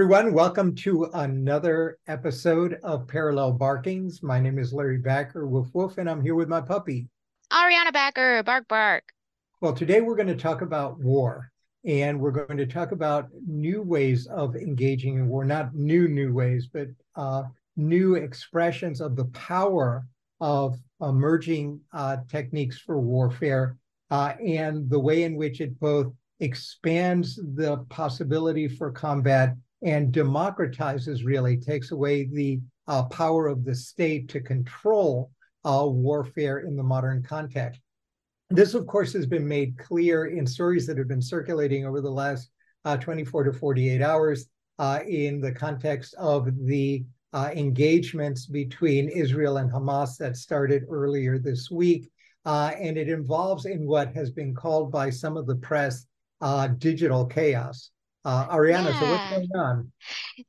everyone. Welcome to another episode of Parallel Barkings. My name is Larry Backer, Woof Woof, and I'm here with my puppy. Ariana Backer, Bark Bark. Well, today we're going to talk about war, and we're going to talk about new ways of engaging in war. Not new, new ways, but uh, new expressions of the power of emerging uh, techniques for warfare uh, and the way in which it both expands the possibility for combat and democratizes really takes away the uh, power of the state to control uh, warfare in the modern context. This, of course, has been made clear in stories that have been circulating over the last uh, 24 to 48 hours uh, in the context of the uh, engagements between Israel and Hamas that started earlier this week. Uh, and it involves in what has been called by some of the press digital chaos. Uh, Ariana, yeah. so what's going on?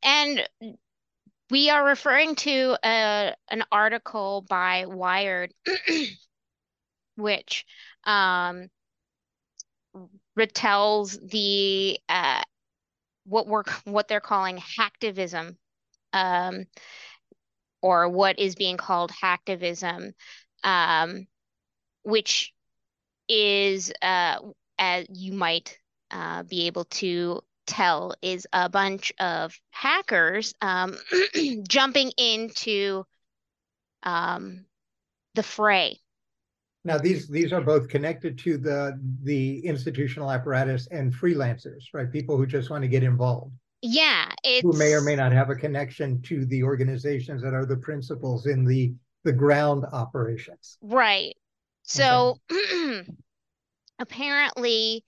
And we are referring to a, uh, an article by Wired, which um, retells the uh, what we're what they're calling hacktivism, um, or what is being called hacktivism, um, which is uh, as you might uh, be able to tell is a bunch of hackers um, jumping into um, the fray. Now these these are both connected to the the institutional apparatus and freelancers, right? People who just want to get involved. Yeah, who may or may not have a connection to the organizations that are the principals in the the ground operations. Right. So okay. apparently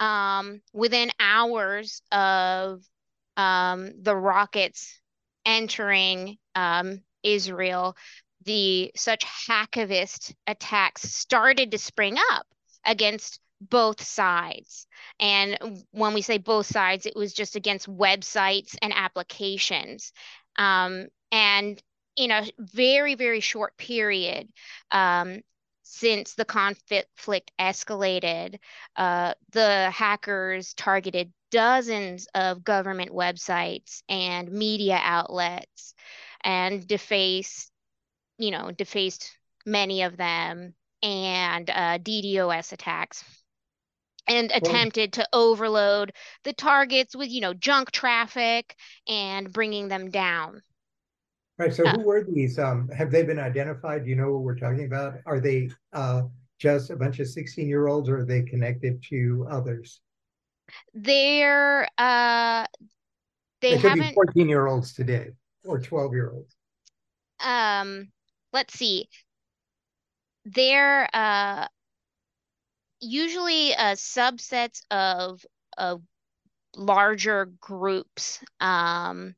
um, within hours of um, the rockets entering um, Israel, the such hacktivist attacks started to spring up against both sides. And when we say both sides, it was just against websites and applications. Um, and in a very, very short period, um, since the conflict escalated, uh, the hackers targeted dozens of government websites and media outlets and defaced, you know, defaced many of them and uh, DDoS attacks and attempted to overload the targets with, you know, junk traffic and bringing them down. Right. So, who were these? Um, have they been identified? Do you know what we're talking about? Are they uh, just a bunch of 16 year olds or are they connected to others? They're, uh, they, they haven't. 14 year olds today or 12 year olds. Um, let's see. They're uh, usually uh, subsets of, of larger groups um,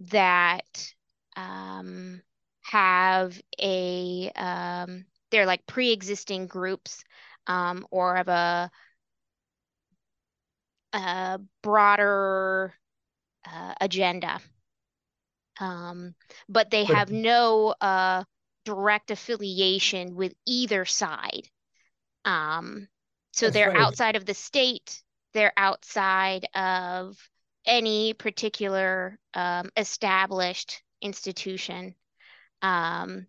that um, have a um, they're like pre-existing groups um, or of a, a broader uh, agenda. Um, but they have no uh, direct affiliation with either side. Um, so they're right. outside of the state. They're outside of any particular um, established institution. Um,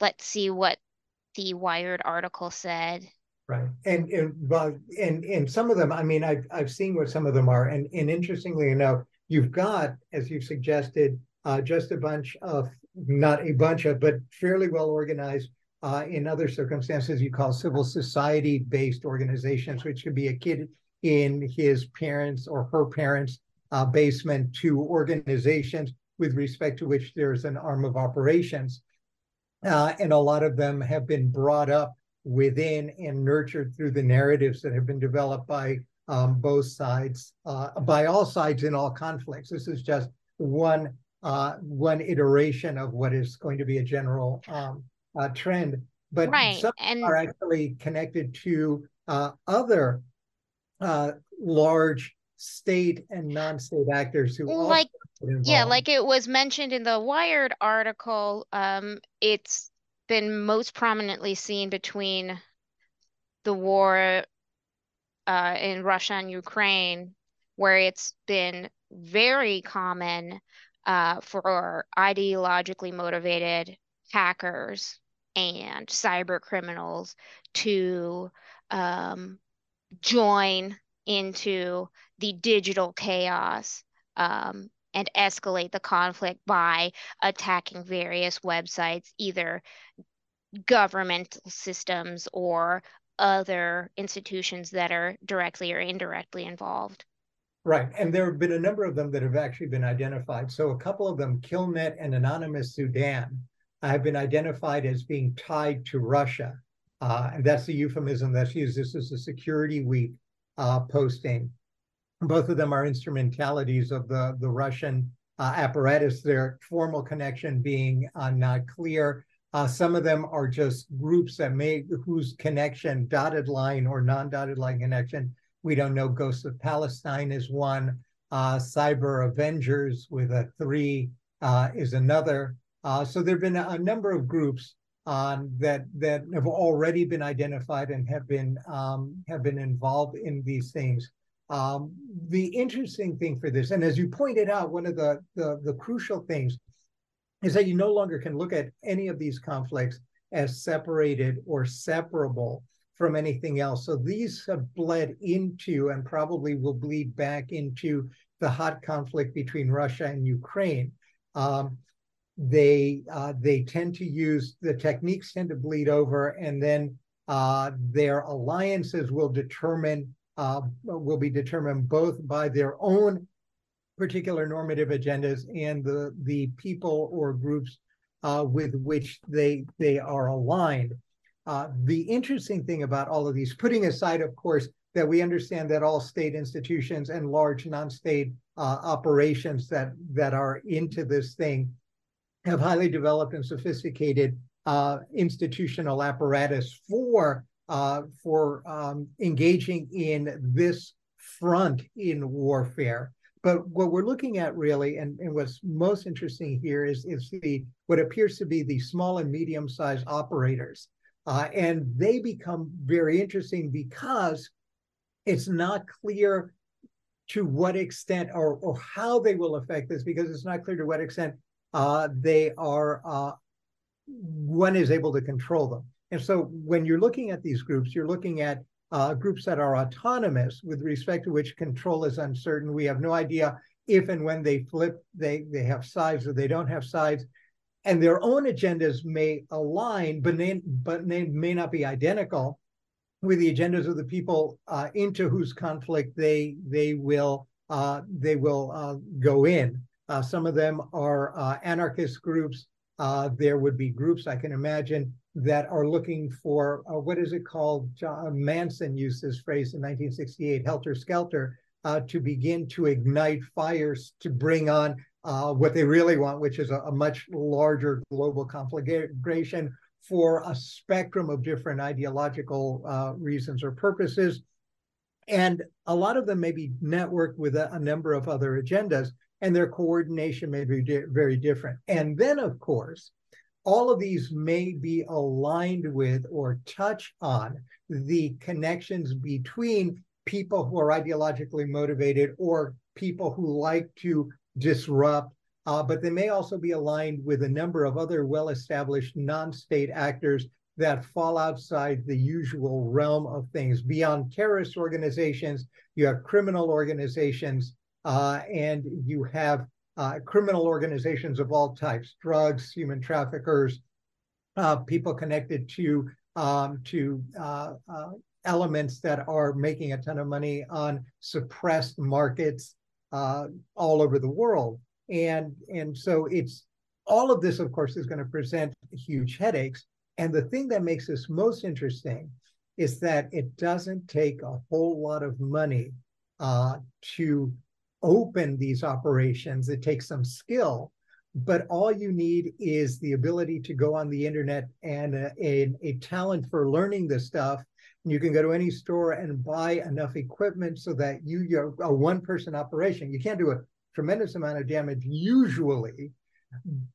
let's see what the Wired article said. Right, and and and and some of them, I mean, I've I've seen what some of them are, and and interestingly enough, you've got, as you suggested, uh, just a bunch of not a bunch of, but fairly well organized. Uh, in other circumstances, you call civil society based organizations, which could be a kid in his parents or her parents' uh, basement, to organizations with respect to which there's an arm of operations. Uh, and a lot of them have been brought up within and nurtured through the narratives that have been developed by um, both sides, uh, by all sides in all conflicts. This is just one uh, one iteration of what is going to be a general um, uh, trend. But right. some and... are actually connected to uh, other uh, large state and non-state actors who like yeah like it was mentioned in the wired article um it's been most prominently seen between the war uh, in russia and ukraine where it's been very common uh, for ideologically motivated hackers and cyber criminals to um, join into the digital chaos um, and escalate the conflict by attacking various websites, either governmental systems or other institutions that are directly or indirectly involved. Right. And there have been a number of them that have actually been identified. So a couple of them, Killnet and Anonymous Sudan, have been identified as being tied to Russia. Uh, and that's the euphemism that's used. This is a Security Week uh, posting. Both of them are instrumentalities of the, the Russian uh, apparatus, their formal connection being uh, not clear. Uh, some of them are just groups that may, whose connection, dotted line or non-dotted line connection, we don't know. Ghosts of Palestine is one. Uh, Cyber Avengers with a three is another. so there have been a, a number of groups um, that that have already been identified and have been um, have been involved in these things. Um, the interesting thing for this, and as you pointed out, one of the, the the crucial things is that you no longer can look at any of these conflicts as separated or separable from anything else. So these have bled into and probably will bleed back into the hot conflict between Russia and Ukraine. Um, they uh, they tend to use the techniques tend to bleed over, and then uh, their alliances will determine uh, will be determined both by their own particular normative agendas and the the people or groups uh, with which they they are aligned. Uh, the interesting thing about all of these, putting aside, of course, that we understand that all state institutions and large non-state uh, operations that that are into this thing have highly developed and sophisticated uh, institutional apparatus for uh, for um, engaging in this front in warfare. But what we're looking at really, and, and what's most interesting here is, is the what appears to be the small and medium-sized operators. Uh, and they become very interesting because it's not clear to what extent or, or how they will affect this, because it's not clear to what extent uh, they are uh, one is able to control them. And so when you're looking at these groups, you're looking at uh, groups that are autonomous with respect to which control is uncertain. We have no idea if and when they flip, they, they have sides or they don't have sides. And their own agendas may align, but, they, but they may not be identical with the agendas of the people uh, into whose conflict they they will uh, they will uh, go in. Uh, some of them are uh, anarchist groups. There would be groups I can imagine that are looking for uh, what is it called? John Manson used this phrase in 1968, helter skelter, uh, to begin to ignite fires to bring on uh, what they really want, which is a, a much larger global conflagration for a spectrum of different ideological reasons or purposes. And a lot of them may be networked with a, a number of other agendas and their coordination may be di- very different. And then, of course, all of these may be aligned with or touch on the connections between people who are ideologically motivated or people who like to disrupt, uh, but they may also be aligned with a number of other well established non state actors that fall outside the usual realm of things. Beyond terrorist organizations, you have criminal organizations uh, and you have uh, criminal organizations of all types, drugs, human traffickers, uh, people connected to um, to uh, uh, elements that are making a ton of money on suppressed markets uh, all over the world. And, and so it's all of this, of course, is going to present huge headaches. And the thing that makes this most interesting is that it doesn't take a whole lot of money uh, to open these operations. It takes some skill, but all you need is the ability to go on the internet and a, a, a talent for learning this stuff. And you can go to any store and buy enough equipment so that you, you're a one person operation. You can't do a tremendous amount of damage usually,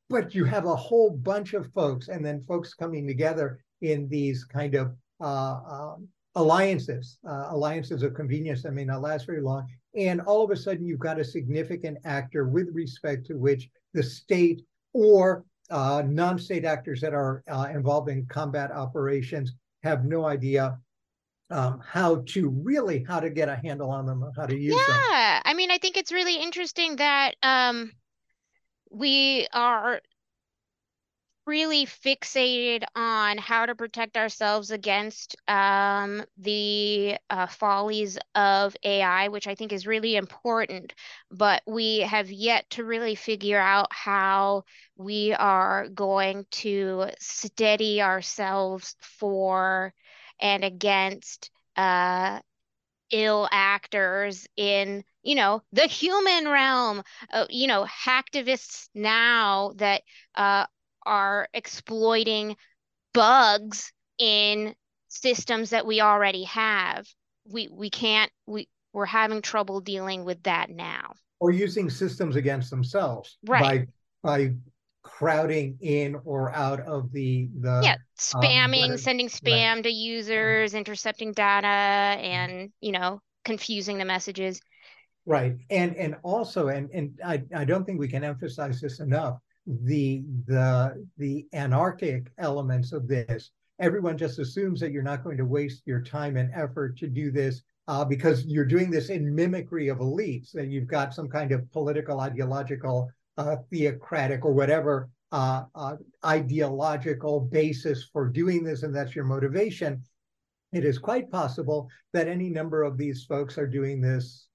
but you have a whole bunch of folks and then folks coming together in these kind of uh, um, alliances, uh, alliances of convenience that may not last very long. And all of a sudden, you've got a significant actor with respect to which the state or uh, non-state actors that are uh, involved in combat operations have no idea um, how to really how to get a handle on them, how to use yeah. them. Yeah, I mean, I think it's really interesting that um, we are really fixated on how to protect ourselves against um, the uh, follies of AI, which I think is really important. But we have yet to really figure out how we are going to steady ourselves for and against uh, ill actors in you know the human realm uh, you know hacktivists now that uh, are exploiting bugs in systems that we already have. We we can't we we're having trouble dealing with that now. Or using systems against themselves right. by by crowding in or out of the the yeah spamming um, sending spam right. to users intercepting data and you know confusing the messages right and and also and and i i don't think we can emphasize this enough the the the anarchic elements of this. Everyone just assumes that you're not going to waste your time and effort to do this uh, because you're doing this in mimicry of elites. That you've got some kind of political, ideological, uh, theocratic, or whatever uh, uh ideological basis for doing this, and that's your motivation. It is quite possible that any number of these folks are doing this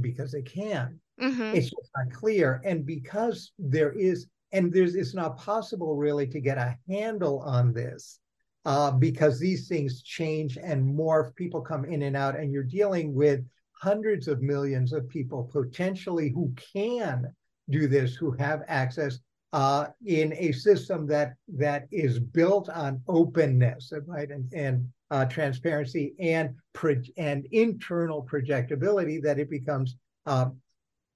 because they can. Mm-hmm. It's just not clear. And because there is, and there's, it's not possible really to get a handle on this uh, because these things change and morph. People come in and out, and you're dealing with hundreds of millions of people potentially who can do this, who have access uh, in a system that that is built on openness, right, and and uh, transparency and pro- and internal projectability, that it becomes um,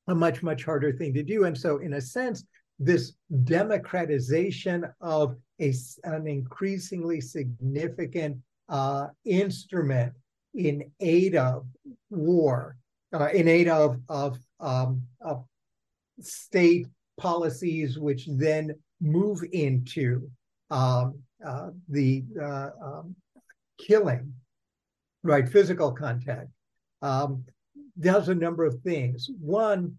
a much, much harder thing to do. And so, in a sense, this democratization of a, an increasingly significant uh, instrument in aid of war, uh, in aid of, of, um, of state policies, which then move into um, uh, the uh, um, killing, right? Physical contact. Um, does a number of things. One,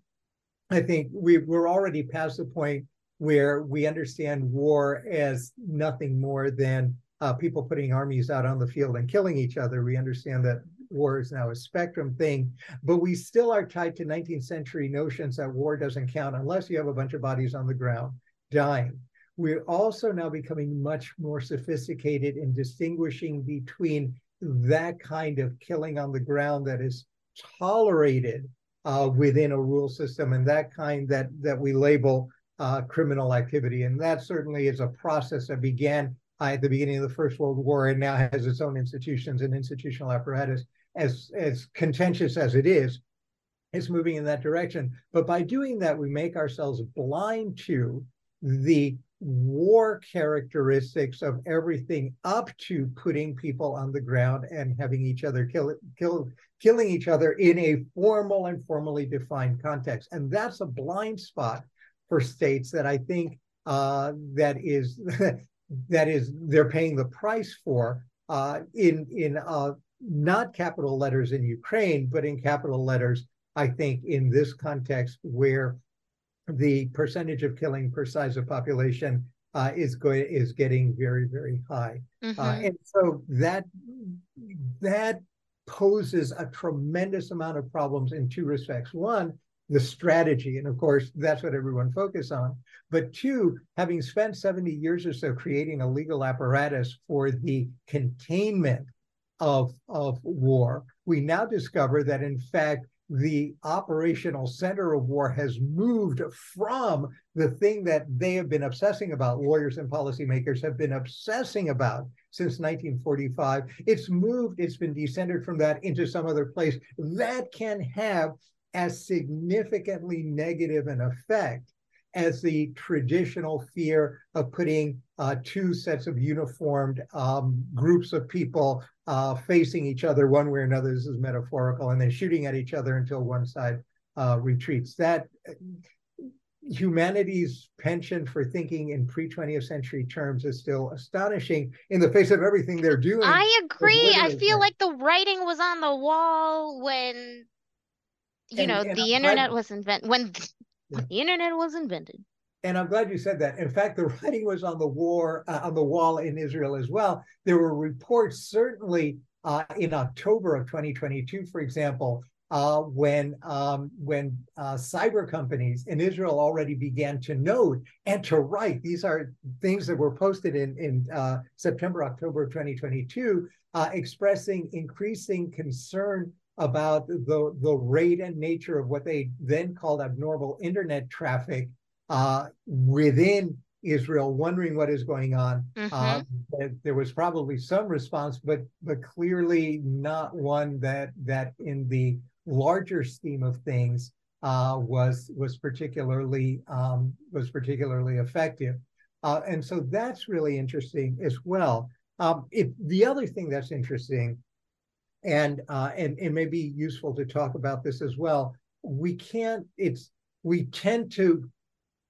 I think we, we're already past the point where we understand war as nothing more than uh, people putting armies out on the field and killing each other. We understand that war is now a spectrum thing, but we still are tied to 19th century notions that war doesn't count unless you have a bunch of bodies on the ground dying. We're also now becoming much more sophisticated in distinguishing between that kind of killing on the ground that is tolerated uh, within a rule system and that kind that that we label uh, criminal activity. And that certainly is a process that began at the beginning of the First World War and now has its own institutions and institutional apparatus. As as contentious as it is, it's moving in that direction. But by doing that, we make ourselves blind to the war characteristics of everything up to putting people on the ground and having each other kill kill killing each other in a formal and formally defined context. And that's a blind spot for states that i think uh, that is that is they're paying the price for uh, in in uh, not capital letters in ukraine but in capital letters i think in this context where the percentage of killing per size of population uh, is going is getting very very high, uh, mm-hmm. uh, and so that that poses a tremendous amount of problems in two respects. One, the strategy, and of course that's what everyone focuses on. But two, having spent seventy years or so creating a legal apparatus for the containment of of war, we now discover that in fact the operational center of war has moved from the thing that they have been obsessing about, lawyers and policymakers have been obsessing about since 1945. It's moved, it's been descended from that into some other place that can have as significantly negative an effect as the traditional fear of putting uh, two sets of uniformed um, groups of people uh, facing each other one way or another. This is metaphorical, and then shooting at each other until one side uh, retreats. That humanity's penchant for thinking in pre 20th century terms is still astonishing in the face of everything they're doing. I agree. I feel like the writing was on the wall when you and, know and the I'm internet glad, was invented when yeah. the internet was invented. And I'm glad you said that. In fact, the writing was on the war uh, on the wall in Israel as well. There were reports, certainly uh, in October of 2022, for example, uh, when um, when uh, cyber companies in Israel already began to note and to write. These are things that were posted in in uh, September, October of 2022, uh, expressing increasing concern about the the rate and nature of what they then called abnormal internet traffic uh, within Israel, wondering what is going on. Mm-hmm. Uh, there was probably some response, but but clearly not one that that in the larger scheme of things uh, was was particularly um, was particularly effective, uh, and so that's really interesting as well. Um, if the other thing that's interesting, and uh, and it may be useful to talk about this as well. We can't. It's we tend to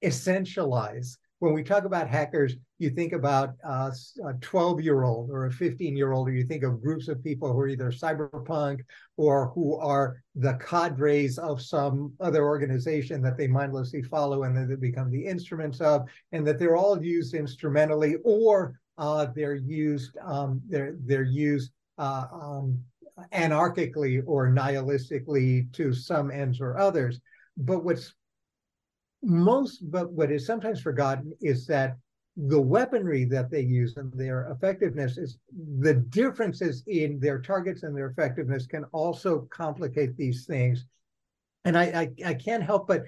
essentialize when we talk about hackers, you think about uh, a 12 year old or a 15 year old, or you think of groups of people who are either cyberpunk or who are the cadres of some other organization that they mindlessly follow and that they become the instruments of, and that they're all used instrumentally or uh, they're used um, they're they're used uh, um, anarchically or nihilistically to some ends or others. But what's most, but what is sometimes forgotten is that the weaponry that they use and their effectiveness is the differences in their targets and their effectiveness can also complicate these things. And I, I, I can't help but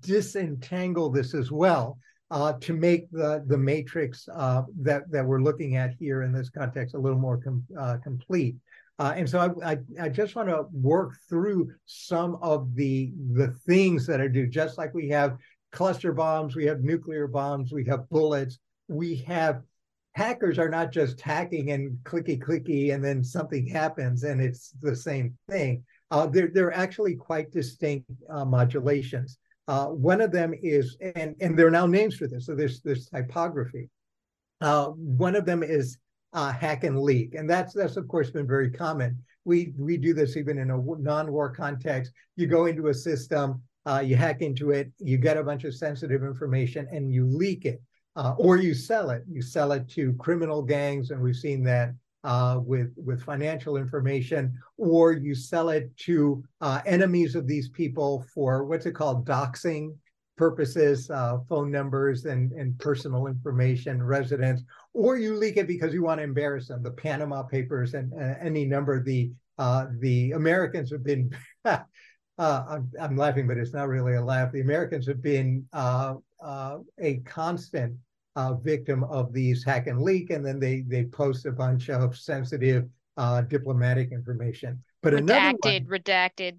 disentangle this as well uh, to make the, the matrix uh, that, that we're looking at here in this context a little more com uh, complete. Uh, and so I, I, I just want to work through some of the the things that are due, just like we have cluster bombs, we have nuclear bombs, we have bullets, we have hackers are not just hacking and clicky clicky and then something happens and it's the same thing. Uh, they're, they're actually quite distinct uh, modulations. Uh, one of them is, and, and there are now names for this, so there's, there's typography. Uh, one of them is uh, hack and leak, and that's, that's of course been very common. We, we do this even in a non-war context. You go into a system, uh, you hack into it, you get a bunch of sensitive information, and you leak it, uh, or you sell it. You sell it to criminal gangs, and we've seen that uh, with with financial information, or you sell it to uh, enemies of these people for what's it called, doxing purposes, uh, phone numbers and and personal information, residence, or you leak it because you want to embarrass them. The Panama Papers and uh, any number of the the Americans have been uh, I'm, I'm, laughing, but it's not really a laugh. The Americans have been uh, uh, a constant uh, victim of these hack and leak, and then they they post a bunch of sensitive uh, diplomatic information. But redacted, another one, redacted.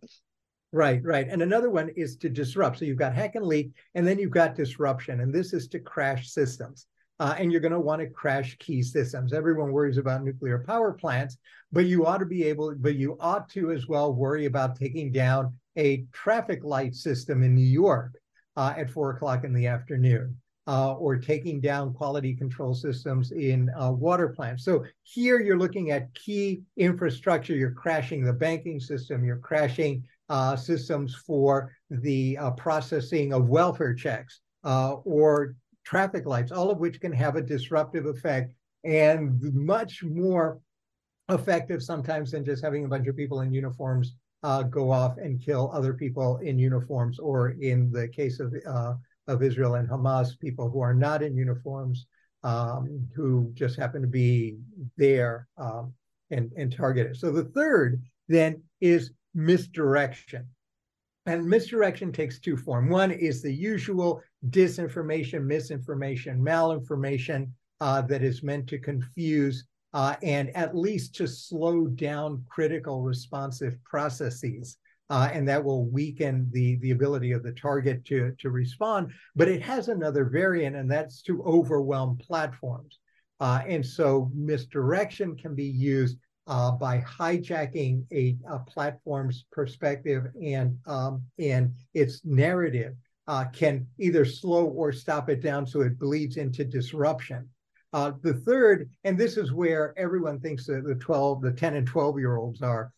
Right, right. And another one is to disrupt. So you've got hack and leak, and then you've got disruption, and this is to crash systems. Uh, and you're going to want to crash key systems. Everyone worries about nuclear power plants, but you ought to be able, but you ought to as well worry about taking down a traffic light system in New York uh, at four o'clock in the afternoon. Uh, or taking down quality control systems in uh, water plants. So here you're looking at key infrastructure. You're crashing the banking system. You're crashing uh, systems for the uh, processing of welfare checks uh, or traffic lights, all of which can have a disruptive effect and much more effective sometimes than just having a bunch of people in uniforms uh, go off and kill other people in uniforms, or in the case of uh, of Israel and Hamas, people who are not in uniforms, um, who just happen to be there um, and and targeted. So the third then is misdirection. And misdirection takes two forms. One is the usual disinformation, misinformation, malinformation uh, that is meant to confuse uh, and at least to slow down critical responsive processes. uh, and that will weaken the the ability of the target to to respond. But it has another variant, and that's to overwhelm platforms. Uh, and so misdirection can be used uh, by hijacking a, a, platform's perspective and um, and its narrative uh, can either slow or stop it down so it bleeds into disruption. Uh, the third, and this is where everyone thinks that the 12, the 10 and 12 year olds are,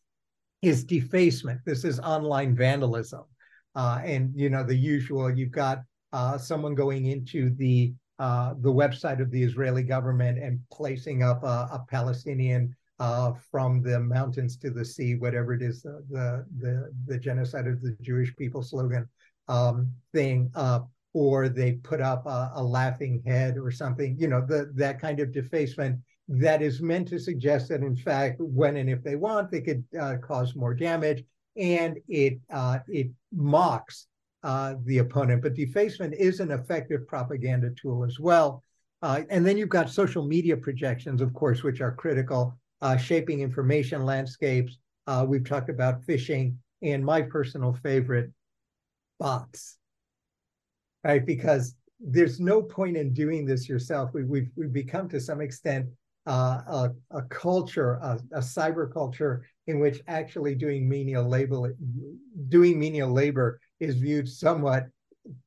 is defacement. This is online vandalism. Uh, and, you know, the usual, you've got uh, someone going into the uh, the website of the Israeli government and placing up a, a Palestinian uh, from the mountains to the sea, whatever it is, the the the, the genocide of the Jewish people slogan um, thing up, or they put up a, a, laughing head or something, you know, the, that kind of defacement that is meant to suggest that, in fact, when and if they want, they could uh, cause more damage, and it uh, it mocks uh, the opponent. But defacement is an effective propaganda tool as well. Uh, and then you've got social media projections, of course, which are critical, uh, shaping information landscapes. Uh, we've talked about phishing, and my personal favorite, bots, right? Because there's no point in doing this yourself. We, we've, we've become to some extent uh, a, a, culture, a, a, cyber culture in which actually doing menial labor, doing menial labor is viewed somewhat,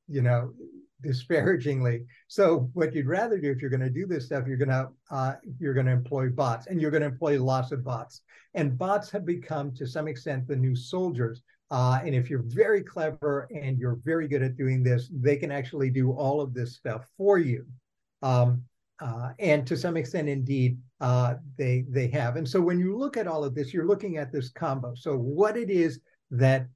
you know, disparagingly. So what you'd rather do if you're going to do this stuff, you're going to uh, you're going to employ bots, and you're going to employ lots of bots. And bots have become, to some extent, the new soldiers. Uh, and if you're very clever and you're very good at doing this, they can actually do all of this stuff for you. Um, uh, and to some extent, indeed, uh, they they have. And so when you look at all of this, you're looking at this combo. So what it is that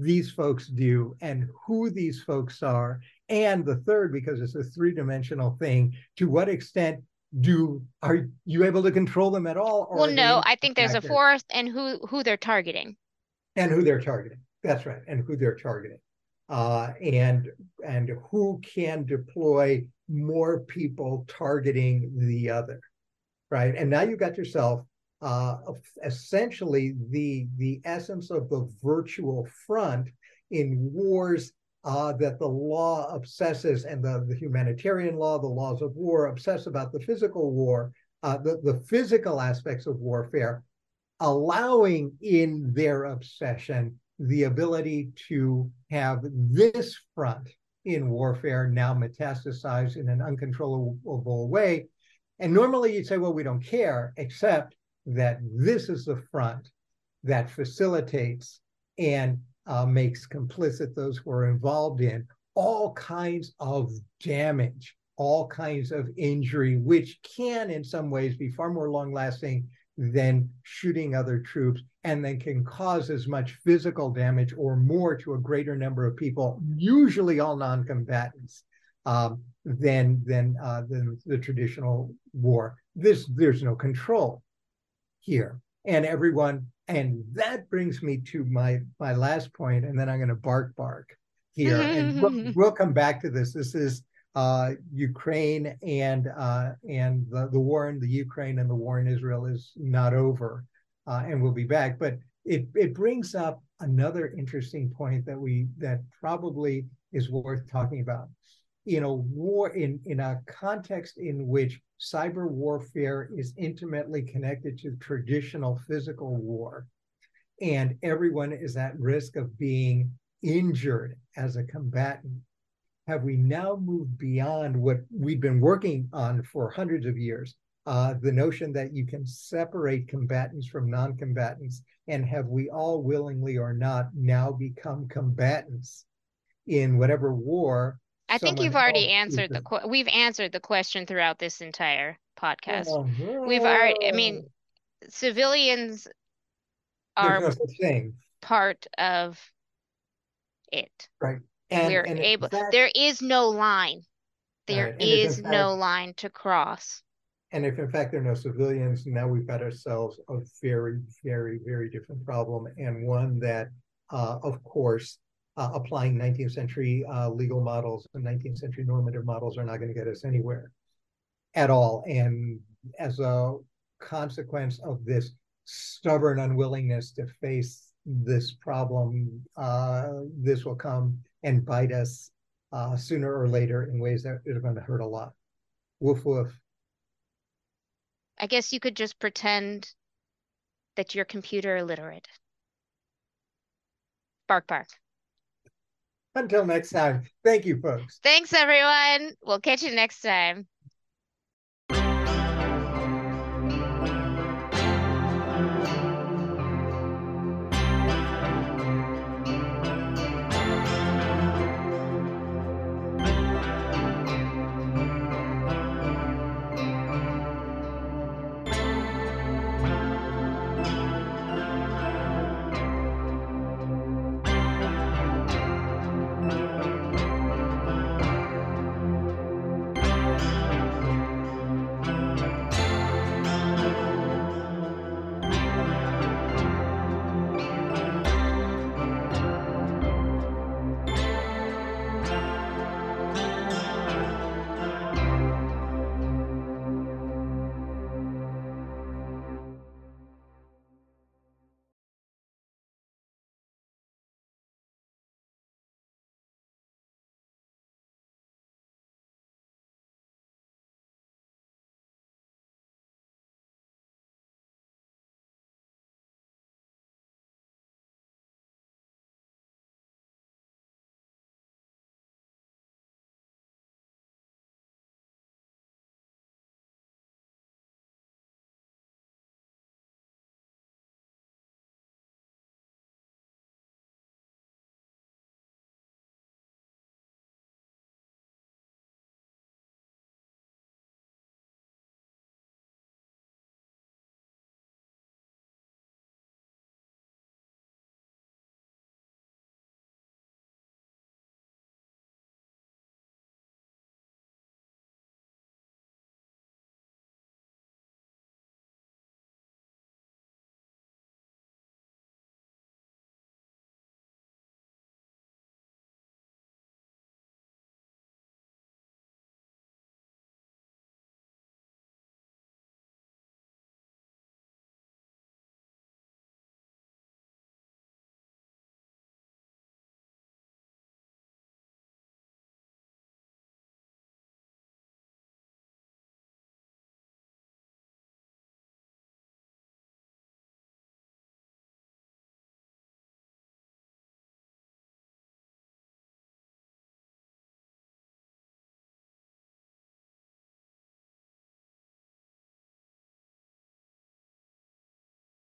these folks do and who these folks are. And the third, because it's a three-dimensional thing, to what extent do are you able to control them at all? well, no, I think there's a fourth and who who they're targeting and who they're targeting. That's right, and who they're targeting, uh, and and who can deploy more people targeting the other, right? And now you've got yourself uh, essentially the the essence of the virtual front in wars uh, that the law obsesses and the, the humanitarian law, the laws of war obsess about the physical war, uh, the, the physical aspects of warfare, allowing in their obsession the ability to have this front in warfare now metastasize in an uncontrollable way. And normally you'd say, well, we don't care, except that this is the front that facilitates and uh, makes complicit those who are involved in all kinds of damage, all kinds of injury, which can in some ways be far more long lasting than shooting other troops and then can cause as much physical damage or more to a greater number of people, usually all non-combatants, um, than than uh, than the traditional war. This there's no control here, and everyone. And that brings me to my my last point, and then I'm going to bark bark here, and we'll, we'll come back to this. This is uh, Ukraine and uh, and the, the war in the Ukraine and the war in Israel is not over, uh, and we'll be back. But it it brings up another interesting point that we that probably is worth talking about. In a war in in a context in which cyber warfare is intimately connected to traditional physical war, and everyone is at risk of being injured as a combatant have we now moved beyond what we've been working on for hundreds of years? Uh, the notion that you can separate combatants from non combatants, and have we all willingly or not now become combatants in whatever war? I think you've already answered the qu- we've answered the question throughout this entire podcast. Uh-huh. We've already, I mean, civilians are part of it. Right. And, we're and able that, there is no line There right, is fact, no line to cross and if in fact there are no civilians now we've got ourselves a very very very different problem and one that uh, of course uh, applying 19th century uh, legal models and 19th century normative models are not going to get us anywhere at all and as a consequence of this stubborn unwillingness to face this problem, uh, this will come and bite us uh, sooner or later in ways that are going to hurt a lot. Woof woof. I guess you could just pretend that you're computer illiterate. Bark, bark. Until next time, thank you, folks. Thanks, everyone. We'll catch you next time.